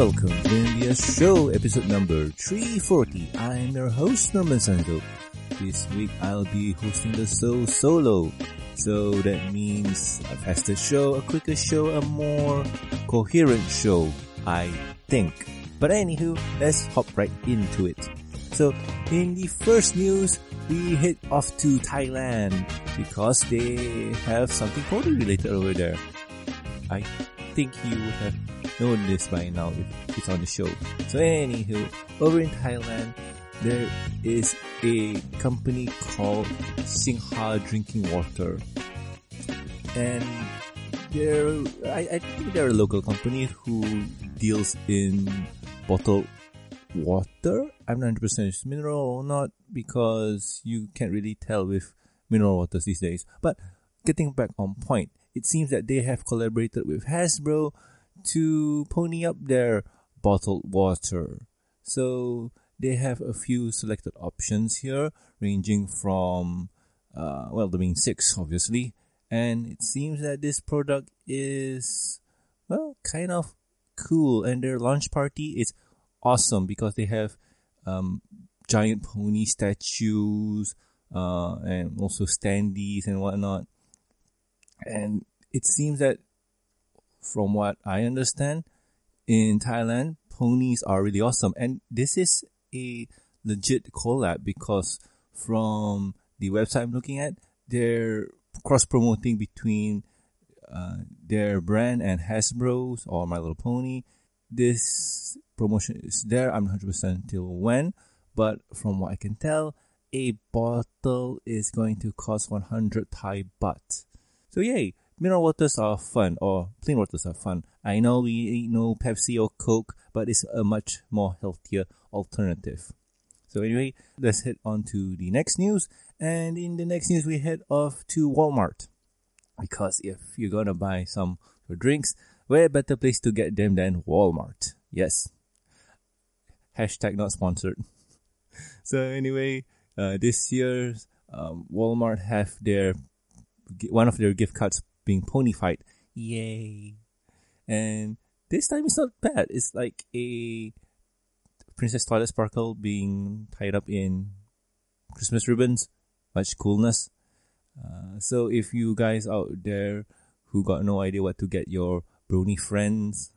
welcome to India Show, episode number 340. I'm your host, Norman Sanzo. This week I'll be hosting the show solo. So that means a faster show, a quicker show, a more coherent show, I think. But anywho, let's hop right into it. So in the first news, we head off to Thailand because they have something totally related over there. I think you have known this by now if it's on the show. So anywho, over in Thailand, there is a company called Singha Drinking Water. And they're, I, I think they're a local company who deals in bottled water. I'm not 100% it's mineral or not because you can't really tell with mineral waters these days. But getting back on point, it seems that they have collaborated with Hasbro to pony up their bottled water. So they have a few selected options here, ranging from, uh, well, the main six, obviously. And it seems that this product is, well, kind of cool. And their launch party is awesome because they have um, giant pony statues uh, and also standees and whatnot. And it seems that, from what I understand, in Thailand, ponies are really awesome. And this is a legit collab because from the website I'm looking at, they're cross promoting between uh, their brand and Hasbro's or My Little Pony. This promotion is there. I'm not 100% till when, but from what I can tell, a bottle is going to cost 100 Thai baht. So yay, mineral waters are fun or plain waters are fun. I know we know Pepsi or Coke, but it's a much more healthier alternative. So anyway, let's head on to the next news. And in the next news, we head off to Walmart. Because if you're gonna buy some drinks, where better place to get them than Walmart? Yes. Hashtag not sponsored. so anyway, uh, this year, um, Walmart have their one of their gift cards being ponified. Yay! And this time it's not bad. It's like a Princess Twilight Sparkle being tied up in Christmas ribbons. Much coolness. Uh, so if you guys out there who got no idea what to get your brony friends,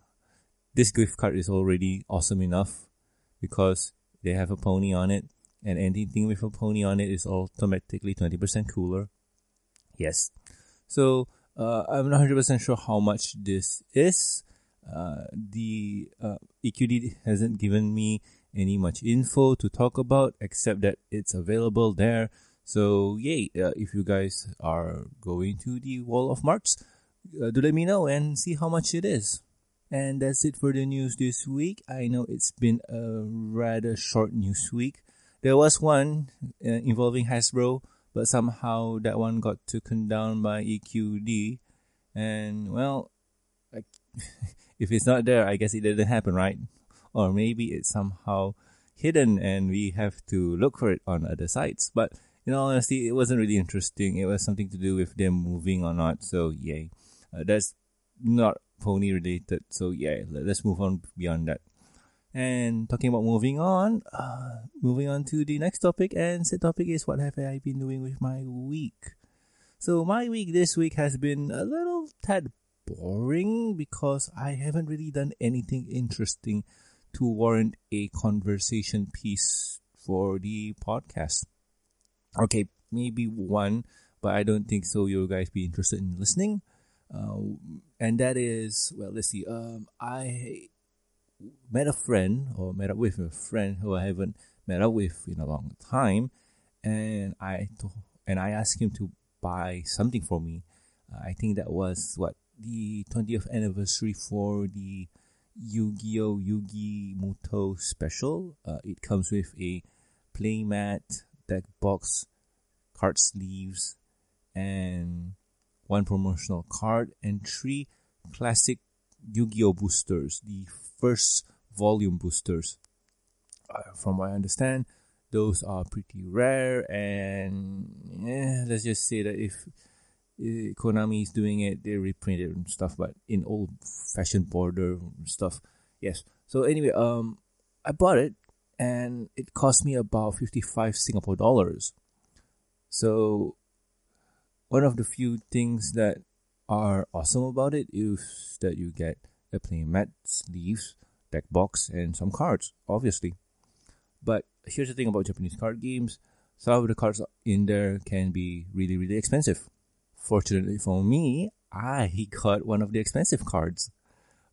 this gift card is already awesome enough because they have a pony on it and anything with a pony on it is automatically 20% cooler. Yes. So uh, I'm not 100% sure how much this is. Uh, the uh, EQD hasn't given me any much info to talk about except that it's available there. So, yay, uh, if you guys are going to the Wall of Marts, uh, do let me know and see how much it is. And that's it for the news this week. I know it's been a rather short news week. There was one uh, involving Hasbro, but somehow that one got taken down by EQD. And well, like, if it's not there, I guess it didn't happen, right? Or maybe it's somehow hidden and we have to look for it on other sites. But in all honesty, it wasn't really interesting. It was something to do with them moving or not. So yay, uh, that's not pony related. So yeah, let's move on beyond that. And talking about moving on, uh, moving on to the next topic, and the topic is what have I been doing with my week? So my week this week has been a little tad boring because I haven't really done anything interesting to warrant a conversation piece for the podcast. Okay, maybe one, but I don't think so. You guys be interested in listening. Uh, and that is well, let's see. Um, I met a friend or met up with a friend who I haven't met up with in a long time, and I to, and I asked him to buy something for me. Uh, I think that was what the 20th anniversary for the Yu-Gi-Oh! Yugi Muto special. Uh, it comes with a playmat, deck box, card sleeves, and one promotional card and three classic Yu-Gi-Oh! boosters. The first volume boosters. Uh, from what I understand, those are pretty rare, and eh, let's just say that if uh, Konami is doing it, they reprint it and stuff, but in old fashioned border stuff. Yes. So anyway, um, I bought it and it cost me about 55 Singapore dollars. So one of the few things that are awesome about it is that you get a playmat, sleeves, deck box, and some cards, obviously. But here's the thing about Japanese card games some of the cards in there can be really, really expensive. Fortunately for me, I got one of the expensive cards,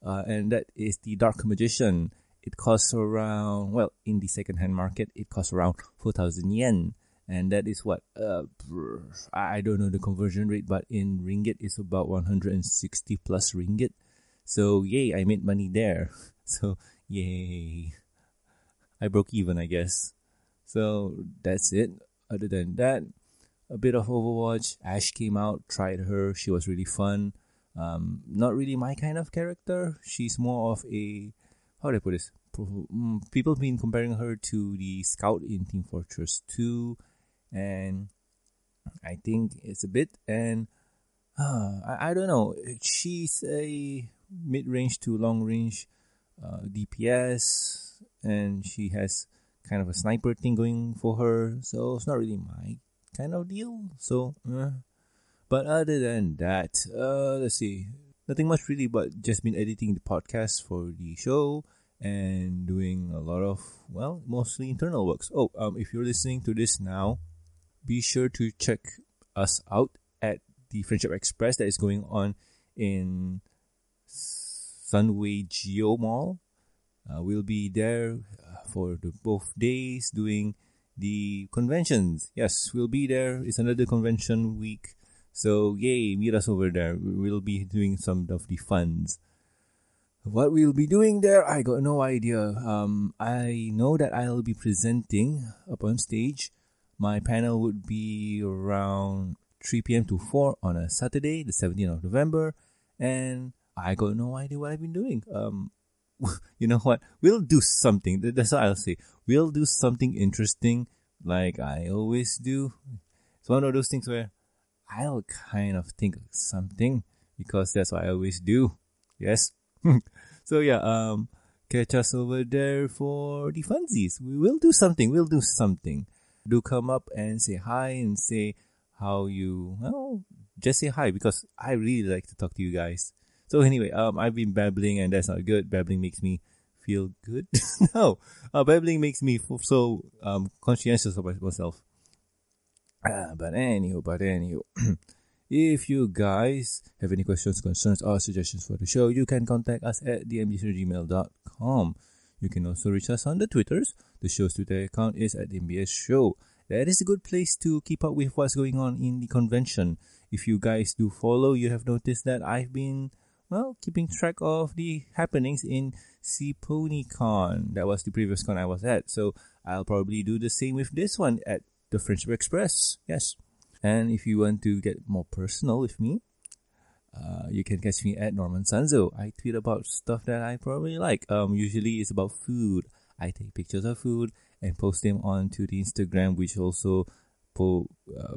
uh, and that is the Dark Magician. It costs around, well, in the second-hand market, it costs around 4,000 yen. And that is what, uh, I don't know the conversion rate, but in ringgit, it's about 160 plus ringgit. So, yay, I made money there. So, yay. I broke even, I guess. So that's it. Other than that, a bit of Overwatch. Ashe came out, tried her. She was really fun. Um, not really my kind of character. She's more of a how do I put this? Mm, people been comparing her to the scout in Team Fortress 2, and I think it's a bit. And uh, I, I don't know. She's a mid range to long range uh, DPS, and she has kind of a sniper thing going for her, so it's not really my kind of deal. So, uh, but other than that, uh, let's see, nothing much really, but just been editing the podcast for the show and doing a lot of well, mostly internal works. Oh, um, if you're listening to this now, be sure to check us out at the Friendship Express that is going on in Sunway Geo Mall. Uh, we'll be there for the both days doing the conventions. Yes, we'll be there. It's another convention week. So yay, meet us over there. We'll be doing some of the funds. What we'll be doing there, I got no idea. Um, I know that I'll be presenting up on stage. My panel would be around 3 p.m. to 4 on a Saturday, the 17th of November, and I got no idea what I've been doing. Um, you know what? We'll do something. That's what I'll say. We'll do something interesting like I always do. It's one of those things where I'll kind of think of something because that's what I always do. Yes. so yeah, um, catch us over there for the funsies. We will do something. We'll do something. Do come up and say hi and say how you, well, just say hi because I really like to talk to you guys. So anyway, um, I've been babbling and that's not good. Babbling makes me feel good. no, uh, babbling makes me so um conscientious about myself. Ah, but anywho, but anywho. if you guys have any questions, concerns, or suggestions for the show, you can contact us at thembsgmail.com. You can also reach us on the Twitters. The show's Twitter account is at MBS Show. That is a good place to keep up with what's going on in the convention. If you guys do follow, you have noticed that I've been well, keeping track of the happenings in CPonyCon. That was the previous con I was at. So I'll probably do the same with this one at the Friendship Express. Yes. And if you want to get more personal with me, uh, you can catch me at Norman Sanzo. I tweet about stuff that I probably like. Um, usually it's about food. I take pictures of food and post them onto the Instagram, which also uh,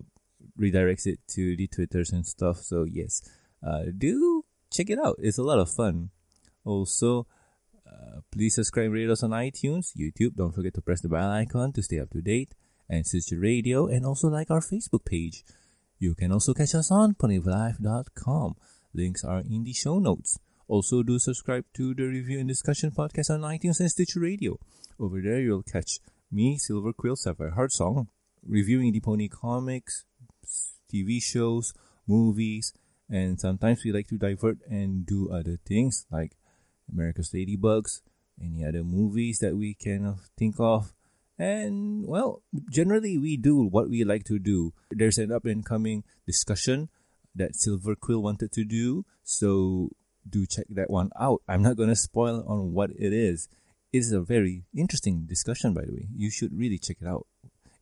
redirects it to the Twitters and stuff. So yes, uh, do check it out. It's a lot of fun. Also, uh, please subscribe rate on iTunes, YouTube. Don't forget to press the bell icon to stay up to date, and Stitcher Radio, and also like our Facebook page. You can also catch us on ponylife.com. Links are in the show notes. Also, do subscribe to the Review and Discussion podcast on iTunes and Stitcher Radio. Over there, you'll catch me, Silver Quill Sapphire Heart Song, reviewing the pony comics, TV shows, movies, and sometimes we like to divert and do other things like Miraculous Ladybugs, any other movies that we can think of. And well, generally we do what we like to do. There's an up and coming discussion that Silver Quill wanted to do, so do check that one out. I'm not gonna spoil on what it is. It's a very interesting discussion, by the way. You should really check it out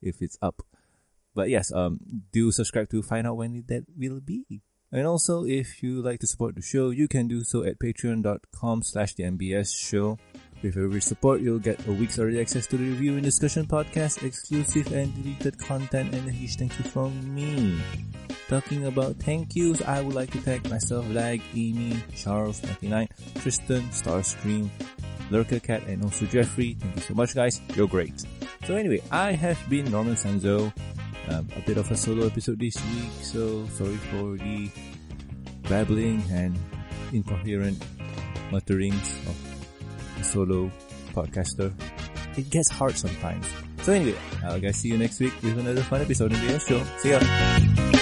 if it's up. But yes, um, do subscribe to find out when that will be. And also, if you like to support the show, you can do so at patreon.com slash the MBS show. With every support, you'll get a week's early access to the review and discussion podcast, exclusive and deleted content, and a huge thank you from me. Talking about thank yous, I would like to thank myself, Lag, Amy, Charles, 99, Tristan, Starstream, Lurker Cat, and also Jeffrey. Thank you so much, guys. You're great. So anyway, I have been Norman Sanzo. Um, a bit of a solo episode this week, so sorry for the babbling and incoherent mutterings of solo podcaster. It gets hard sometimes. So anyway, I'll guys see you next week with another fun episode of the show. See ya!